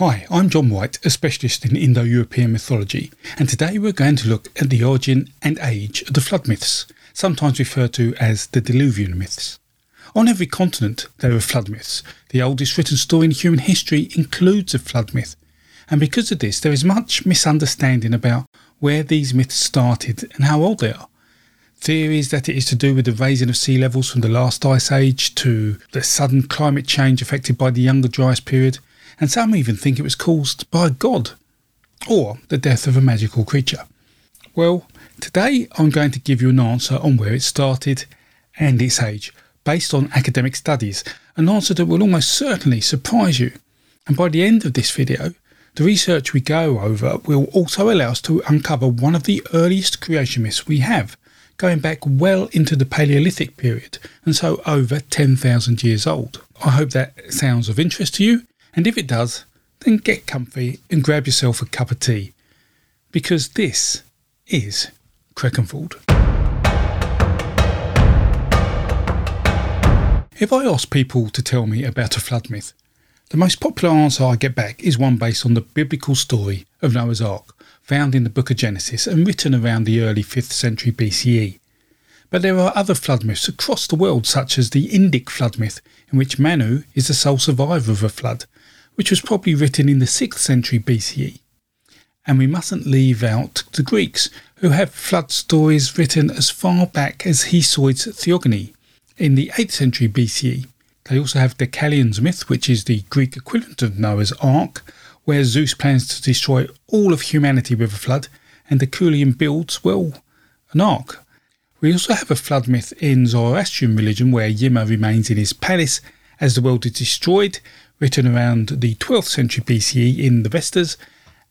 Hi, I'm John White, a specialist in Indo European mythology, and today we're going to look at the origin and age of the flood myths, sometimes referred to as the Diluvian myths. On every continent, there are flood myths. The oldest written story in human history includes a flood myth, and because of this, there is much misunderstanding about where these myths started and how old they are. Theories that it is to do with the raising of sea levels from the last ice age to the sudden climate change affected by the Younger Dryas period and some even think it was caused by god or the death of a magical creature. Well, today I'm going to give you an answer on where it started and its age, based on academic studies, an answer that will almost certainly surprise you. And by the end of this video, the research we go over will also allow us to uncover one of the earliest creation myths we have, going back well into the Paleolithic period, and so over 10,000 years old. I hope that sounds of interest to you, and if it does, then get comfy and grab yourself a cup of tea. Because this is Crecganford. If I ask people to tell me about a flood myth, the most popular answer I get back is one based on the biblical story of Noah's Ark, found in the book of Genesis and written around the early 5th century BCE. But there are other flood myths across the world, such as the Indic flood myth, in which Manu is the sole survivor of a flood, which was probably written in the 6th century BCE. And we mustn't leave out the Greeks, who have flood stories written as far back as Hesiod's Theogony in the 8th century BCE. They also have the Deucalion's myth, which is the Greek equivalent of Noah's Ark, where Zeus plans to destroy all of humanity with a flood, and the Deucalion builds, well, an ark. We also have a flood myth in Zoroastrian religion where Yima remains in his palace as the world is destroyed, written around the 12th century BCE in the Avestas,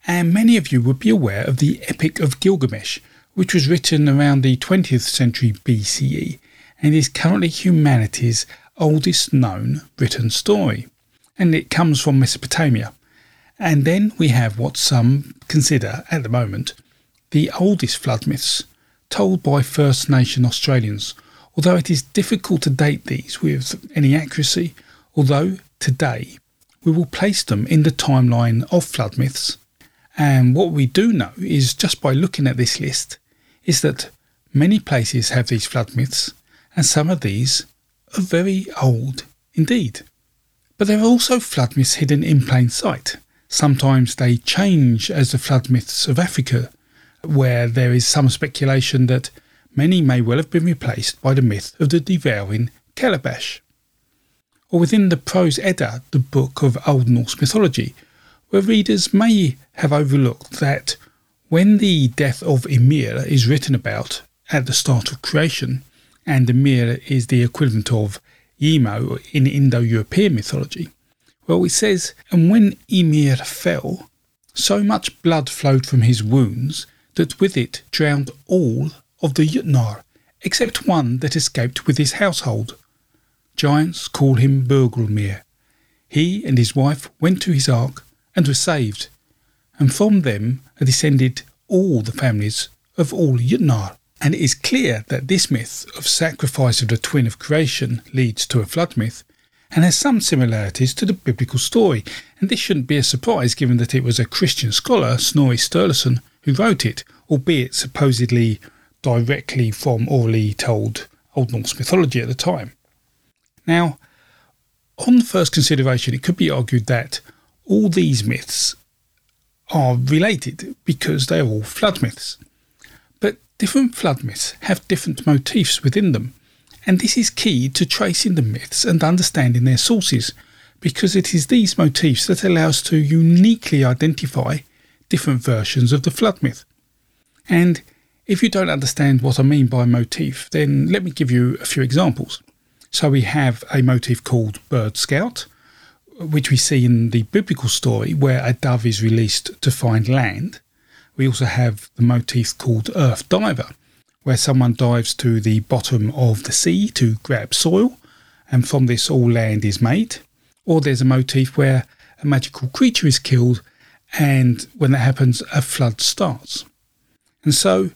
and many of you would be aware of the Epic of Gilgamesh, which was written around the 20th century BCE and is currently humanity's oldest known written story. And it comes from Mesopotamia. And then we have what some consider at the moment the oldest flood myths told by First Nation Australians, although it is difficult to date these with any accuracy, although today we will place them in the timeline of flood myths. And what we do know is just by looking at this list is that many places have these flood myths, and some of these are very old indeed. But there are also flood myths hidden in plain sight. Sometimes they change as the flood myths of Africa, where there is some speculation that many may well have been replaced by the myth of the devouring Calabash or within the Prose Edda, the book of Old Norse mythology, where readers may have overlooked that when the death of Ymir is written about at the start of creation, and Ymir is the equivalent of Yemo in Indo European mythology, well, it says, And when Ymir fell, so much blood flowed from his wounds that with it drowned all of the Jotnar, except one that escaped with his household. Giants call him Bergelmir. He and his wife went to his ark and were saved, and from them are descended all the families of all Jotnar. And it is clear that this myth of sacrifice of the twin of creation leads to a flood myth and has some similarities to the biblical story. And this shouldn't be a surprise given that it was a Christian scholar, Snorri Sturluson, who wrote it, albeit supposedly directly from orally told Old Norse mythology at the time. Now, on first consideration, it could be argued that all these myths are related because they are all flood myths. But different flood myths have different motifs within them, and this is key to tracing the myths and understanding their sources because it is these motifs that allow us to uniquely identify different versions of the flood myth. And if you don't understand what I mean by motif, then let me give you a few examples. So we have a motif called Bird Scout, which we see in the biblical story where a dove is released to find land. We also have the motif called Earth Diver, where someone dives to the bottom of the sea to grab soil, and from this all land is made. Or there's a motif where a magical creature is killed, and when that happens, a flood starts. And so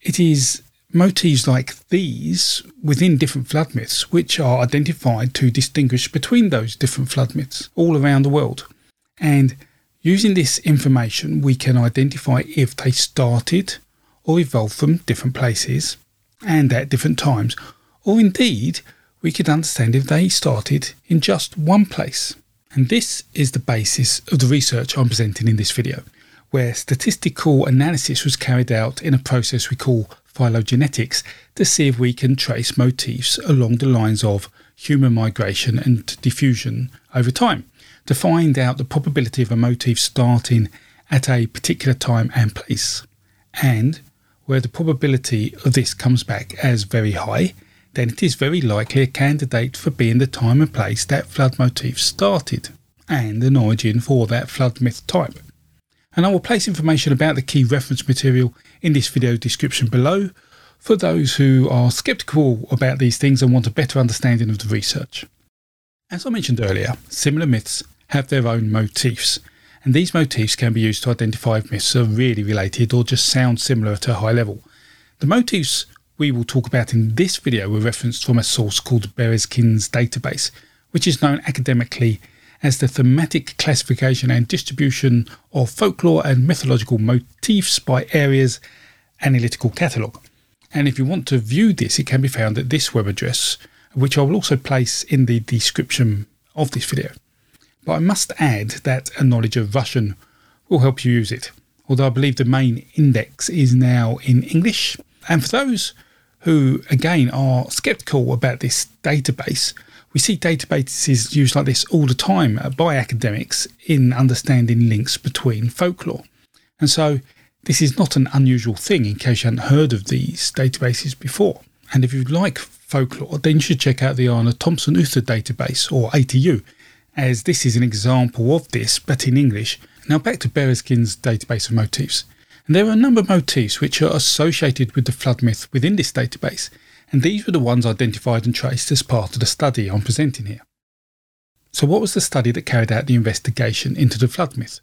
it is motifs like these within different flood myths, which are identified to distinguish between those different flood myths all around the world. And Using this information, we can identify if they started or evolved from different places and at different times, or indeed, we could understand if they started in just one place. And this is the basis of the research I'm presenting in this video, where statistical analysis was carried out in a process we call phylogenetics to see if we can trace motifs along the lines of human migration and diffusion over time to find out the probability of a motif starting at a particular time and place. And where the probability of this comes back as very high, then it is very likely a candidate for being the time and place that flood motif started, and an origin for that flood myth type. And I will place information about the key reference material in this video description below for those who are skeptical about these things and want a better understanding of the research. As I mentioned earlier, similar myths have their own motifs, and these motifs can be used to identify if myths are really related or just sound similar at a high level. The motifs we will talk about in this video were referenced from a source called Berezkin's database, which is known academically as the thematic classification and distribution of folklore and mythological motifs by areas analytical catalogue. And if you want to view this, it can be found at this web address, which I will also place in the description of this video. But I must add that a knowledge of Russian will help you use it, although I believe the main index is now in English. And for those who, again, are skeptical about this database. We see databases used like this all the time uh, by academics in understanding links between folklore. And so this is not an unusual thing in case you hadn't heard of these databases before. And if you like folklore, then you should check out the Aarne Thompson Uther database, or ATU, as this is an example of this, but in English. Now back to Berezkin's database of motifs. And there are a number of motifs which are associated with the flood myth within this database, and these were the ones identified and traced as part of the study I'm presenting here. So, what was the study that carried out the investigation into the flood myth?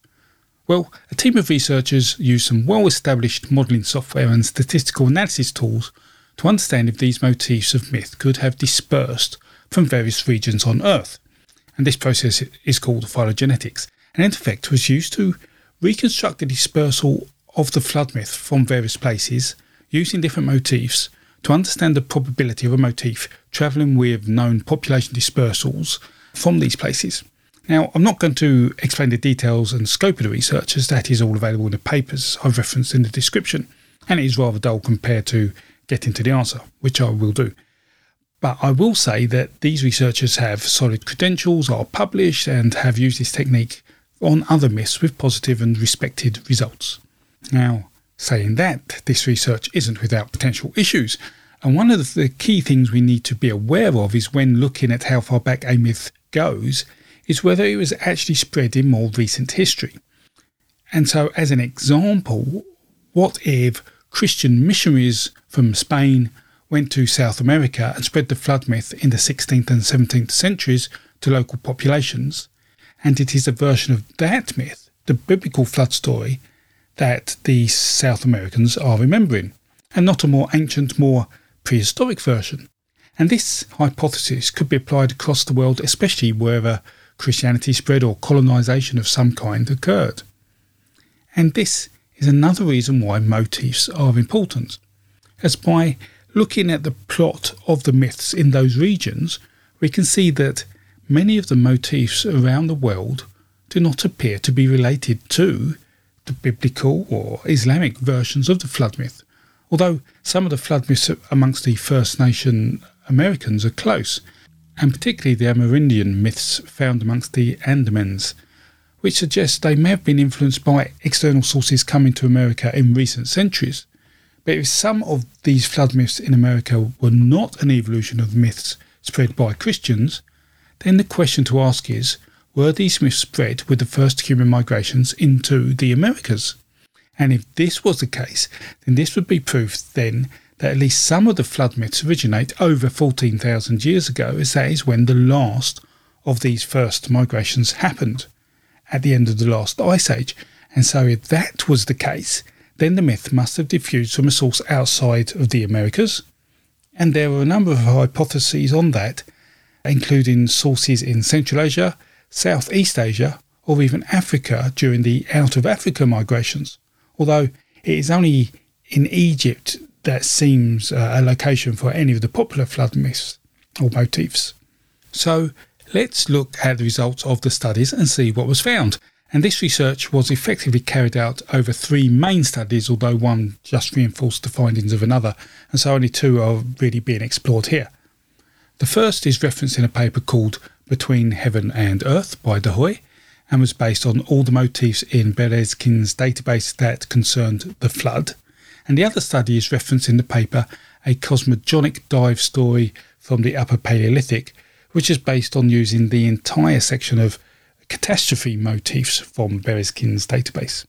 Well, a team of researchers used some well established modelling software and statistical analysis tools to understand if these motifs of myth could have dispersed from various regions on Earth. And this process is called phylogenetics, and in effect was used to reconstruct the dispersal of the flood myth from various places, using different motifs to understand the probability of a motif travelling with known population dispersals from these places. Now, I'm not going to explain the details and scope of the research, as that is all available in the papers I've referenced in the description, and it is rather dull compared to getting to the answer, which I will do. But I will say that these researchers have solid credentials, are published, and have used this technique on other myths with positive and respected results. Now, saying that, this research isn't without potential issues, and one of the key things we need to be aware of is when looking at how far back a myth goes, is whether it was actually spread in more recent history. And so, as an example, what if Christian missionaries from Spain went to South America and spread the flood myth in the 16th and 17th centuries to local populations? And it is a version of that myth, the biblical flood story, that the South Americans are remembering, and not a more ancient, more prehistoric version. And this hypothesis could be applied across the world, especially wherever Christianity spread or colonization of some kind occurred. And this is another reason why motifs are important, as by looking at the plot of the myths in those regions, we can see that many of the motifs around the world do not appear to be related to the biblical or Islamic versions of the flood myth, although some of the flood myths amongst the First Nation Americans are close, and particularly the Amerindian myths found amongst the Andamans, which suggests they may have been influenced by external sources coming to America in recent centuries. But if some of these flood myths in America were not an evolution of myths spread by Christians, then the question to ask is were these myths spread with the first human migrations into the Americas? And if this was the case, then this would be proof then that at least some of the flood myths originate over 14,000 years ago, as that is when the last of these first migrations happened at the end of the last ice age. And so, if that was the case, then the myth must have diffused from a source outside of the Americas. And there are a number of hypotheses on that, including sources in Central Asia, Southeast Asia, or even Africa during the out of Africa migrations, although it is only in Egypt that seems uh, a location for any of the popular flood myths or motifs. So let's look at the results of the studies and see what was found. And this research was effectively carried out over three main studies, although one just reinforced the findings of another, and so only two are really being explored here. The first is referenced in a paper called Between Heaven and Earth by d'Huy, and was based on all the motifs in Berezkin's database that concerned the flood. And the other study is referenced in the paper A Cosmogonic Dive Story from the Upper Paleolithic, which is based on using the entire section of catastrophe motifs from Berezkin's database.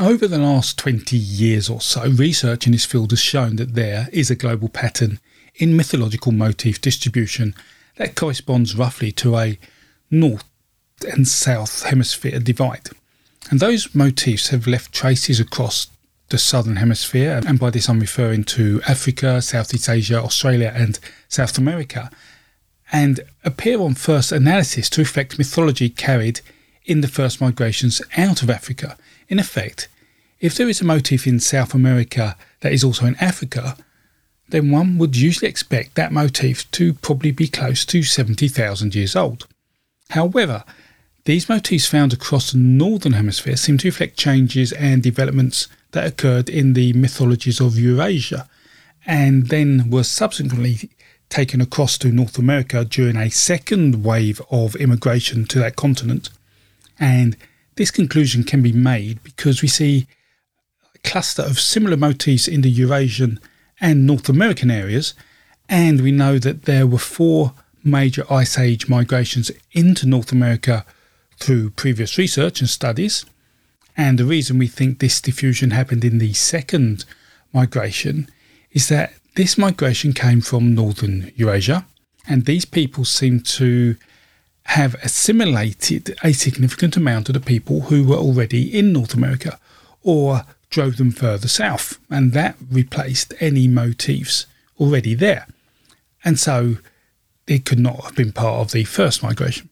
Over the last 20 years or so, research in this field has shown that there is a global pattern in mythological motif distribution that corresponds roughly to a north and south hemisphere divide. And those motifs have left traces across the southern hemisphere, and by this I'm referring to Africa, Southeast Asia, Australia, and South America, and appear on first analysis to reflect mythology carried in the first migrations out of Africa. In effect, if there is a motif in South America that is also in Africa, then one would usually expect that motif to probably be close to 70,000 years old. However, these motifs found across the northern hemisphere seem to reflect changes and developments that occurred in the mythologies of Eurasia and then were subsequently taken across to North America during a second wave of immigration to that continent. And this conclusion can be made because we see a cluster of similar motifs in the Eurasian and North American areas, and we know that there were four major Ice Age migrations into North America through previous research and studies. And the reason we think this diffusion happened in the second migration is that this migration came from northern Eurasia, and these people seem to have assimilated a significant amount of the people who were already in North America or drove them further south, and that replaced any motifs already there. And so it could not have been part of the first migration.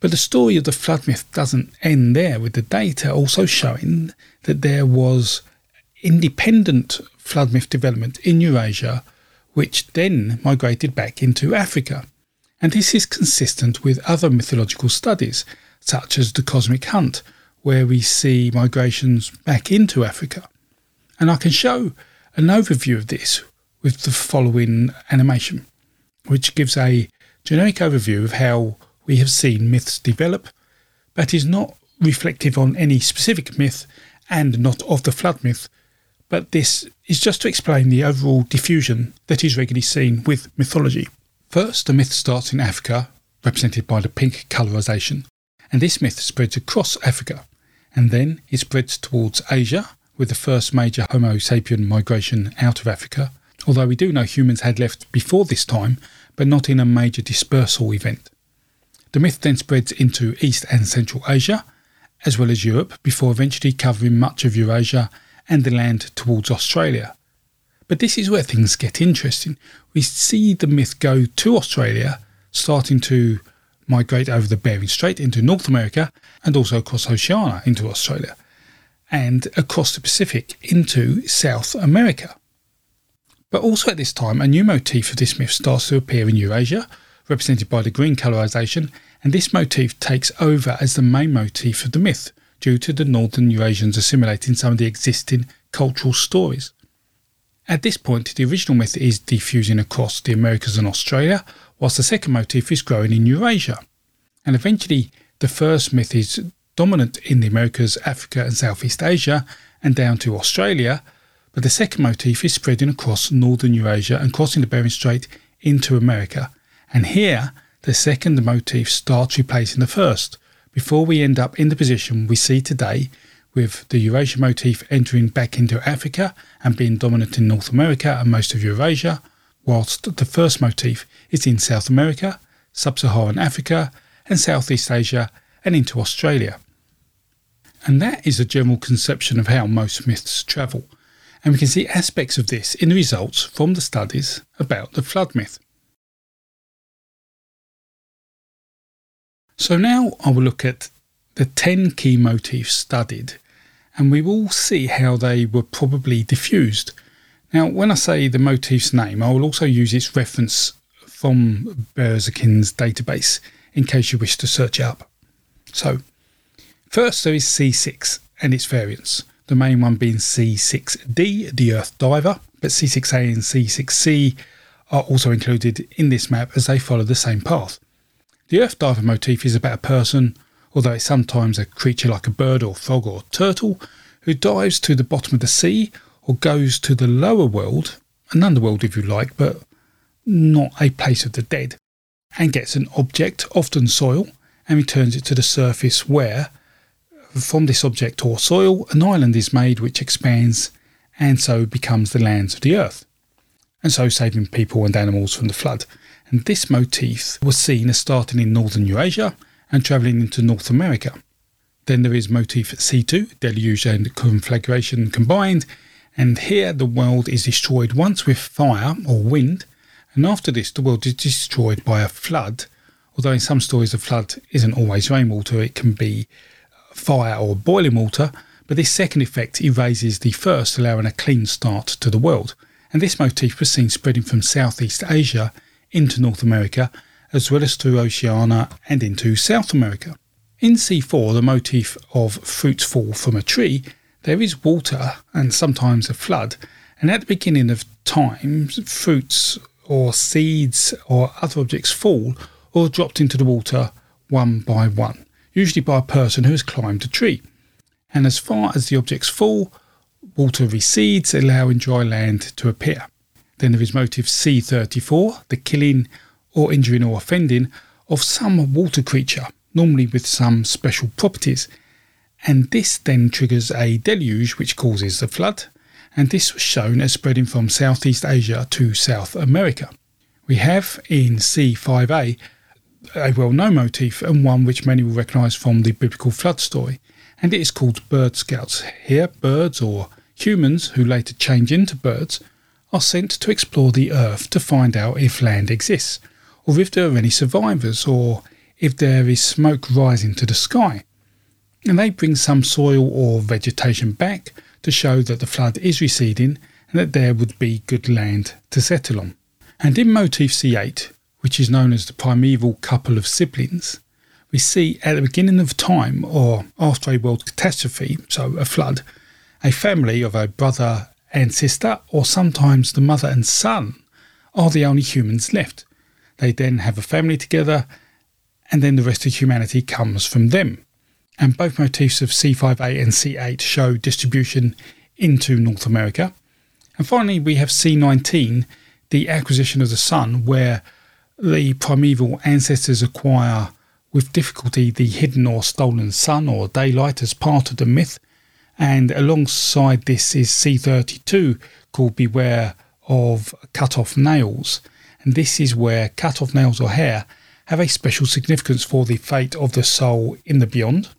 But the story of the flood myth doesn't end there, with the data also showing that there was independent flood myth development in Eurasia, which then migrated back into Africa. And this is consistent with other mythological studies, such as the Cosmic Hunt, where we see migrations back into Africa. And I can show an overview of this with the following animation, which gives a generic overview of how we have seen myths develop, but is not reflective on any specific myth and not of the flood myth, but this is just to explain the overall diffusion that is regularly seen with mythology. First, the myth starts in Africa, represented by the pink colorization, and this myth spreads across Africa, and then it spreads towards Asia with the first major Homo sapien migration out of Africa, although we do know humans had left before this time, but not in a major dispersal event. The myth then spreads into East and Central Asia, as well as Europe, before eventually covering much of Eurasia and the land towards Australia. But this is where things get interesting. We see the myth go to Australia, starting to migrate over the Bering Strait into North America and also across Oceania into Australia and across the Pacific into South America. But also at this time, a new motif of this myth starts to appear in Eurasia, represented by the green colorization, and this motif takes over as the main motif of the myth due to the northern Eurasians assimilating some of the existing cultural stories. At this point, the original myth is diffusing across the Americas and Australia, whilst the second motif is growing in Eurasia. And eventually, the first myth is dominant in the Americas, Africa, and Southeast Asia, and down to Australia, but the second motif is spreading across northern Eurasia and crossing the Bering Strait into America. And here, the second motif starts replacing the first, before we end up in the position we see today with the Eurasia motif entering back into Africa and being dominant in North America and most of Eurasia, whilst the first motif is in South America, Sub Saharan Africa, and Southeast Asia and into Australia. And that is a general conception of how most myths travel, and we can see aspects of this in the results from the studies about the flood myth. So now I will look at the 10 key motifs studied and we will see how they were probably diffused. Now, when I say the motif's name, I will also use its reference from Berezkin's database in case you wish to search it up. So, first there is C6 and its variants, the main one being C6D, the Earth Diver, but C6A and C6C are also included in this map as they follow the same path. The Earth Diver motif is about a person, although it's sometimes a creature like a bird or frog or turtle, who dives to the bottom of the sea or goes to the lower world, an underworld if you like, but not a place of the dead, and gets an object, often soil, and returns it to the surface where, from this object or soil, an island is made which expands and so becomes the lands of the earth, and so saving people and animals from the flood. And this motif was seen as starting in northern Eurasia and travelling into North America. Then there is motif C2, deluge and conflagration combined, and here the world is destroyed once with fire or wind, and after this the world is destroyed by a flood. Although in some stories the flood isn't always rainwater, it can be uh, fire or boiling water, but this second effect erases the first, allowing a clean start to the world. And this motif was seen spreading from Southeast Asia into North America, as well as through Oceania and into South America. In C4, the motif of fruits fall from a tree, there is water and sometimes a flood, and at the beginning of time, fruits or seeds or other objects fall or dropped into the water one by one, usually by a person who has climbed a tree and as far as the objects fall, water recedes, allowing dry land to appear. Then there is motive C34, the killing or injuring or offending of some water creature, normally with some special properties. And this then triggers a deluge which causes the flood, and this was shown as spreading from Southeast Asia to South America. We have in C5a a well known motif and one which many will recognise from the biblical flood story and it is called Bird Scouts. Here, birds or humans who later change into birds are sent to explore the earth to find out if land exists, or if there are any survivors, or if there is smoke rising to the sky. And they bring some soil or vegetation back to show that the flood is receding and that there would be good land to settle on. And in motif C8, which is known as the primeval couple of siblings, we see at the beginning of time or after a world catastrophe, so a flood, a family of a brother and sister, or sometimes the mother and son, are the only humans left. They then have a family together, and then the rest of humanity comes from them. And both motifs of C5A and C8 show distribution into North America. And finally, we have C19, the acquisition of the sun, where the primeval ancestors acquire with difficulty the hidden or stolen sun or daylight as part of the myth. And alongside this is C32 called Beware of Cut Off Nails. And this is where cut off nails or hair have a special significance for the fate of the soul in the beyond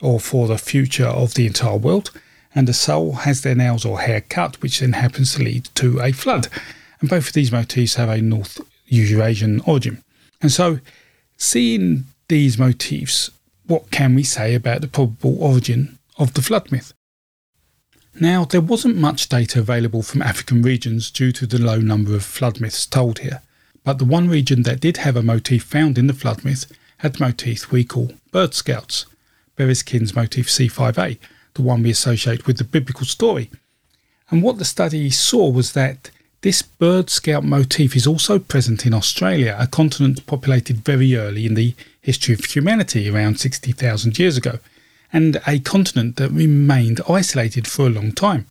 or for the future of the entire world. And the soul has their nails or hair cut, which then happens to lead to a flood. And both of these motifs have a North Eurasian origin. And so, seeing these motifs, what can we say about the probable origin of the flood myth? Now, there wasn't much data available from African regions due to the low number of flood myths told here, but the one region that did have a motif found in the flood myth had the motif we call bird scouts, Berezkin's motif C5a, the one we associate with the biblical story. And what the study saw was that this bird scout motif is also present in Australia, a continent populated very early in the history of humanity, around 60,000 years ago, and a continent that remained isolated for a long time.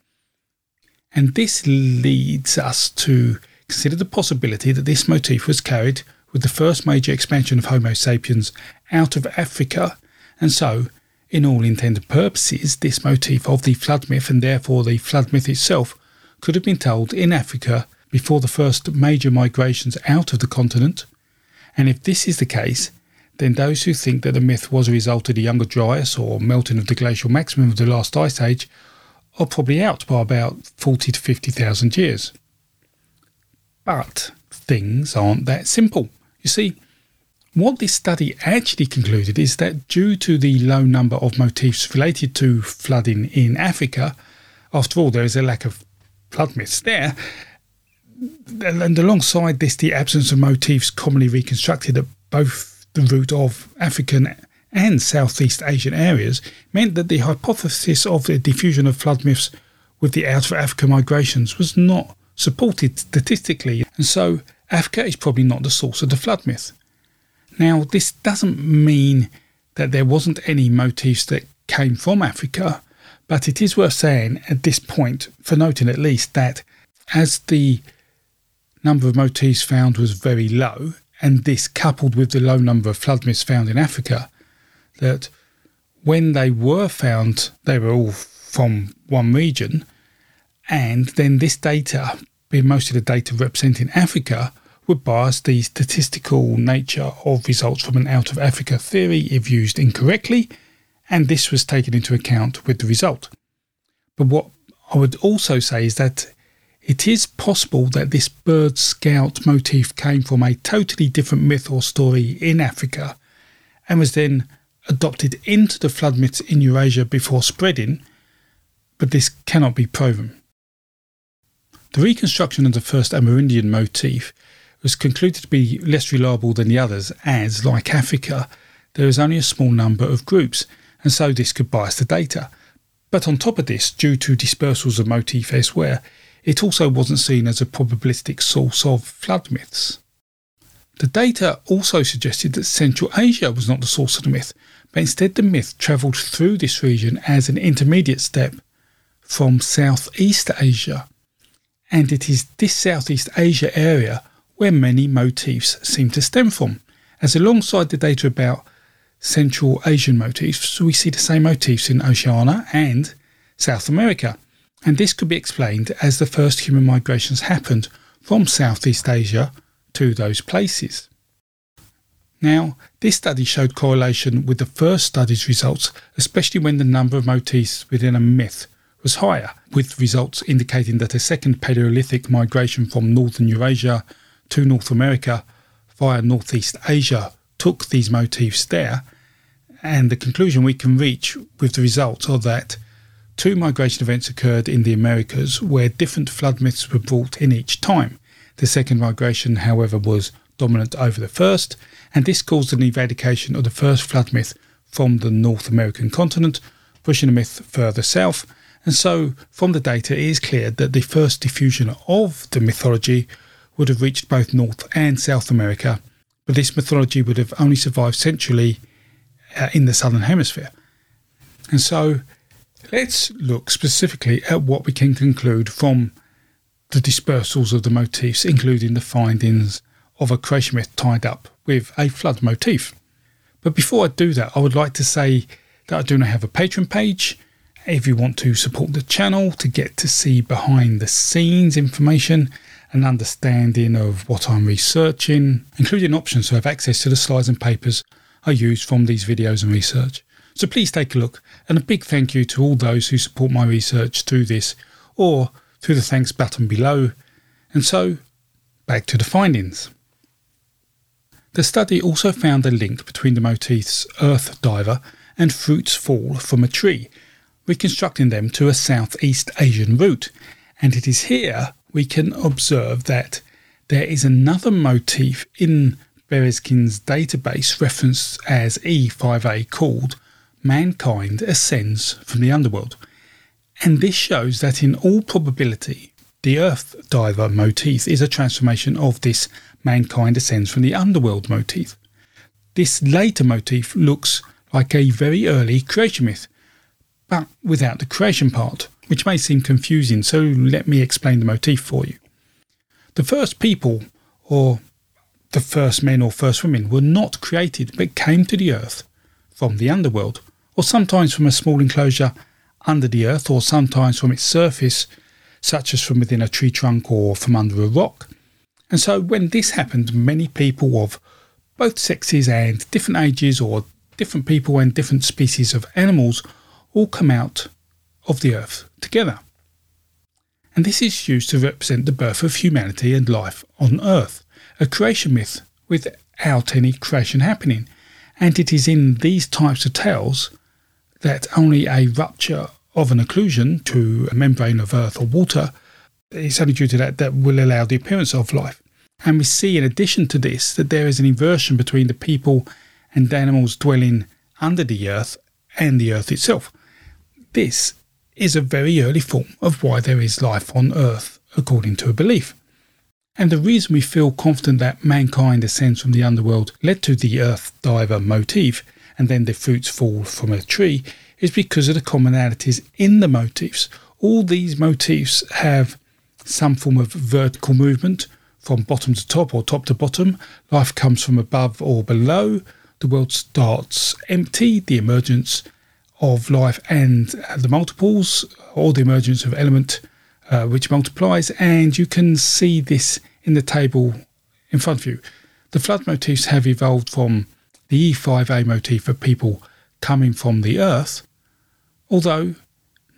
And this leads us to consider the possibility that this motif was carried with the first major expansion of Homo sapiens out of Africa, and so, in all intended purposes, this motif of the flood myth and therefore the flood myth itself could have been told in Africa before the first major migrations out of the continent. And if this is the case, then those who think that the myth was a result of the Younger Dryas or melting of the glacial maximum of the last ice age are probably out by about 40 to 50,000 years. But things aren't that simple. You see, What this study actually concluded is that due to the low number of motifs related to flooding in Africa, after all, there is a lack of flood myths there, and alongside this, the absence of motifs commonly reconstructed at both the root of African and Southeast Asian areas meant that the hypothesis of the diffusion of flood myths with the out of Africa migrations was not supported statistically, and so Africa is probably not the source of the flood myth. Now, this doesn't mean that there wasn't any motifs that came from Africa, but it is worth saying at this point, for noting at least, that as the number of motifs found was very low, and this coupled with the low number of flood myths found in Africa, that when they were found, they were all from one region, and then this data, being most of the data representing Africa, would bias the statistical nature of results from an out of Africa theory if used incorrectly, and this was taken into account with the result. But what I would also say is that it is possible that this bird scout motif came from a totally different myth or story in Africa and was then adopted into the flood myths in Eurasia before spreading, but this cannot be proven. The reconstruction of the first Amerindian motif was concluded to be less reliable than the others, as, like Africa, there is only a small number of groups, and so this could bias the data. But on top of this, due to dispersals of motif elsewhere, it also wasn't seen as a probabilistic source of flood myths. The data also suggested that Central Asia was not the source of the myth, but instead the myth travelled through this region as an intermediate step from Southeast Asia. And it is this Southeast Asia area where many motifs seem to stem from, as alongside the data about Central Asian motifs, we see the same motifs in Oceania and South America, and this could be explained as the first human migrations happened from Southeast Asia to those places. Now, this study showed correlation with the first study's results, especially when the number of motifs within a myth was higher, with results indicating that a second Paleolithic migration from northern Eurasia to North America via Northeast Asia took these motifs there, and the conclusion we can reach with the results are that two migration events occurred in the Americas where different flood myths were brought in each time. The second migration, however, was dominant over the first, and this caused an eradication of the first flood myth from the North American continent, pushing the myth further south. And so, from the data, it is clear that the first diffusion of the mythology would have reached both North and South America, but this mythology would have only survived centrally uh, in the Southern Hemisphere. And so let's look specifically at what we can conclude from the dispersals of the motifs, including the findings of a creation myth tied up with a flood motif. But before I do that, I would like to say that I do not have a Patreon page. If you want to support the channel to get to see behind the scenes information an understanding of what I'm researching, including options to have access to the slides and papers I use from these videos and research. So please take a look, and a big thank you to all those who support my research through this or through the thanks button below. And so, back to the findings. The study also found a link between the motifs Earth Diver and Fruits Fall from a Tree, reconstructing them to a Southeast Asian route, and it is here we can observe that there is another motif in Berezkin's database referenced as E5A called Mankind Ascends from the Underworld. And this shows that in all probability, the Earth Diver motif is a transformation of this Mankind Ascends from the Underworld motif. This later motif looks like a very early creation myth, but without the creation part which may seem confusing, so let me explain the motif for you. The first people, or the first men or first women, were not created but came to the earth from the underworld, or sometimes from a small enclosure under the earth, or sometimes from its surface, such as from within a tree trunk or from under a rock. And so, when this happened, many people of both sexes and different ages, or different people and different species of animals, all come out of the earth together. And this is used to represent the birth of humanity and life on earth, a creation myth with without any creation happening. And it is in these types of tales that only a rupture of an occlusion to a membrane of earth or water it's only due to that that will allow the appearance of life. And we see, in addition to this, that there is an inversion between the people and animals dwelling under the earth and the earth itself. This is a very early form of why there is life on earth, according to a belief. And the reason we feel confident that mankind ascends from the underworld led to the earth diver motif, and then the fruits fall from a tree, is because of the commonalities in the motifs. All these motifs have some form of vertical movement from bottom to top or top to bottom. Life comes from above or below. The world starts empty, the emergence of life and the multiples, or the emergence of element uh, which multiplies. And you can see this in the table in front of you. The flood motifs have evolved from the E5A motif of people coming from the earth, although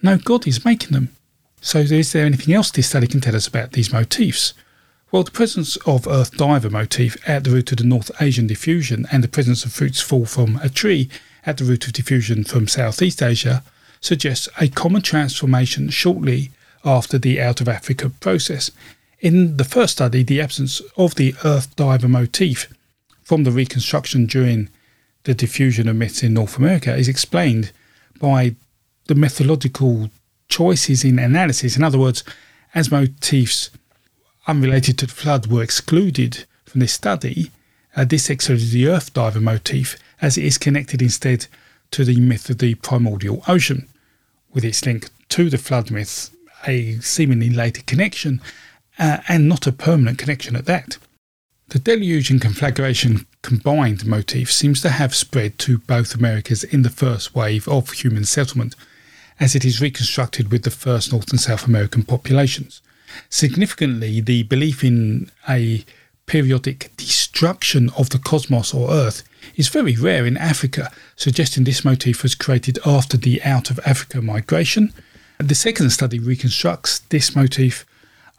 no God is making them. So, is there anything else this study can tell us about these motifs? Well, the presence of Earth Diver motif at the root of the North Asian diffusion and the presence of fruits fall from a tree at the root of diffusion from Southeast Asia suggests a common transformation shortly after the out of Africa process. In the first study, the absence of the Earth Diver motif from the reconstruction during the diffusion of myths in North America is explained by the methodological choices in analysis. In other words, as motifs unrelated to the flood were excluded from this study, uh, this excluded the Earth diver motif as it is connected instead to the myth of the primordial ocean, with its link to the flood myth, a seemingly later connection, uh, and not a permanent connection at that. The deluge and conflagration combined motif seems to have spread to both Americas in the first wave of human settlement, as it is reconstructed with the first North and South American populations. Significantly, the belief in a periodic destruction of the cosmos or Earth is very rare in Africa, suggesting this motif was created after the out of Africa migration. The second study reconstructs this motif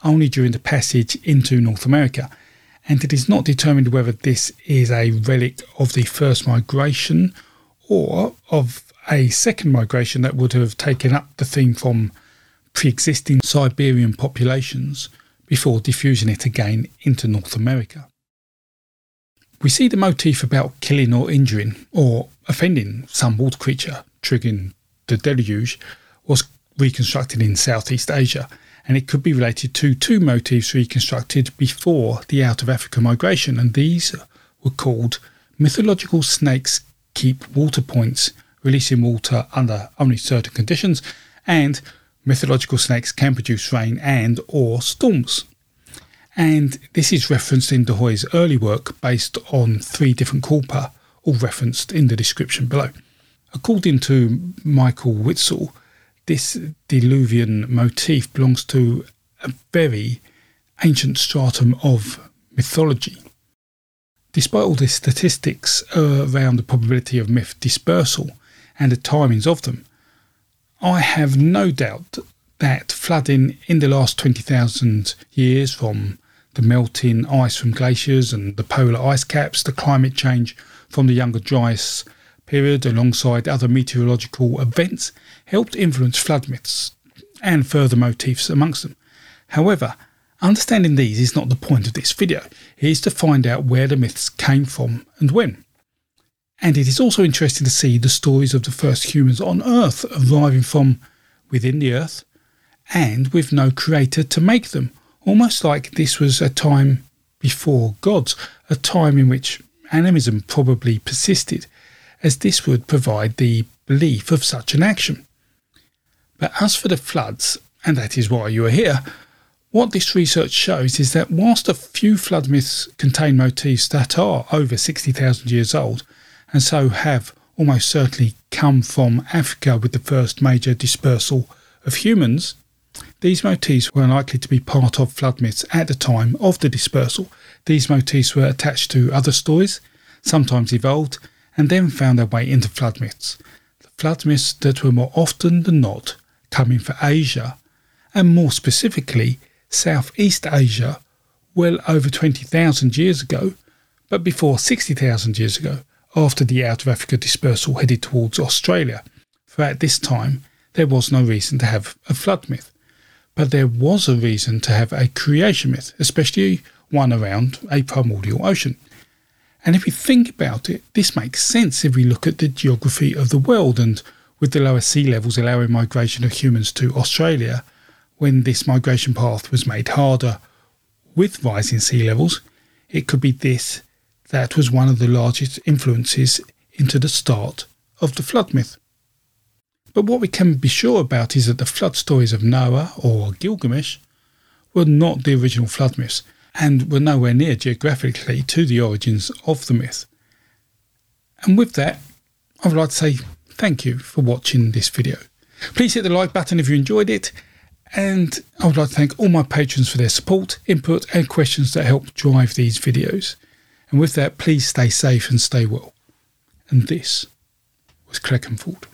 only during the passage into North America, and it is not determined whether this is a relic of the first migration or of a second migration that would have taken up the theme from pre existing Siberian populations before diffusing it again into North America. We see the motif about killing or injuring or offending some water creature, triggering the deluge, was reconstructed in Southeast Asia, and it could be related to two motifs reconstructed before the out of Africa migration, and these were called mythological snakes keep water points releasing water under only certain conditions, and mythological snakes can produce rain and or storms. And this is referenced in d'Huy's early work based on three different corpora, all referenced in the description below. According to Michael Witzel, this Diluvian motif belongs to a very ancient stratum of mythology. Despite all the statistics around the probability of myth dispersal, and the timings of them. I have no doubt that flooding in the last 20,000 years from the melting ice from glaciers and the polar ice caps, the climate change from the younger Dryas period alongside other meteorological events helped influence flood myths and further motifs amongst them. However, understanding these is not the point of this video. It is to find out where the myths came from and when. And it is also interesting to see the stories of the first humans on Earth arriving from within the Earth and with no creator to make them, almost like this was a time before gods, a time in which animism probably persisted, as this would provide the belief of such an action. But as for the floods, and that is why you are here, what this research shows is that whilst a few flood myths contain motifs that are over 60,000 years old, and so have almost certainly come from Africa with the first major dispersal of humans, these motifs were unlikely to be part of flood myths at the time of the dispersal. These motifs were attached to other stories, sometimes evolved, and then found their way into flood myths. The flood myths that were more often than not coming from Asia, and more specifically, Southeast Asia, well over 20,000 years ago, but before 60,000 years ago, after the out of Africa dispersal headed towards Australia. For at this time, there was no reason to have a flood myth. But there was a reason to have a creation myth, especially one around a primordial ocean. And if we think about it, this makes sense if we look at the geography of the world and with the lower sea levels allowing migration of humans to Australia, when this migration path was made harder with rising sea levels, it could be this that was one of the largest influences into the start of the flood myth. But what we can be sure about is that the flood stories of Noah or Gilgamesh were not the original flood myths and were nowhere near geographically to the origins of the myth. And with that, I would like to say thank you for watching this video. Please hit the like button if you enjoyed it, and I would like to thank all my patrons for their support, input, and questions that help drive these videos. And with that, please stay safe and stay well. And this was Crecganford.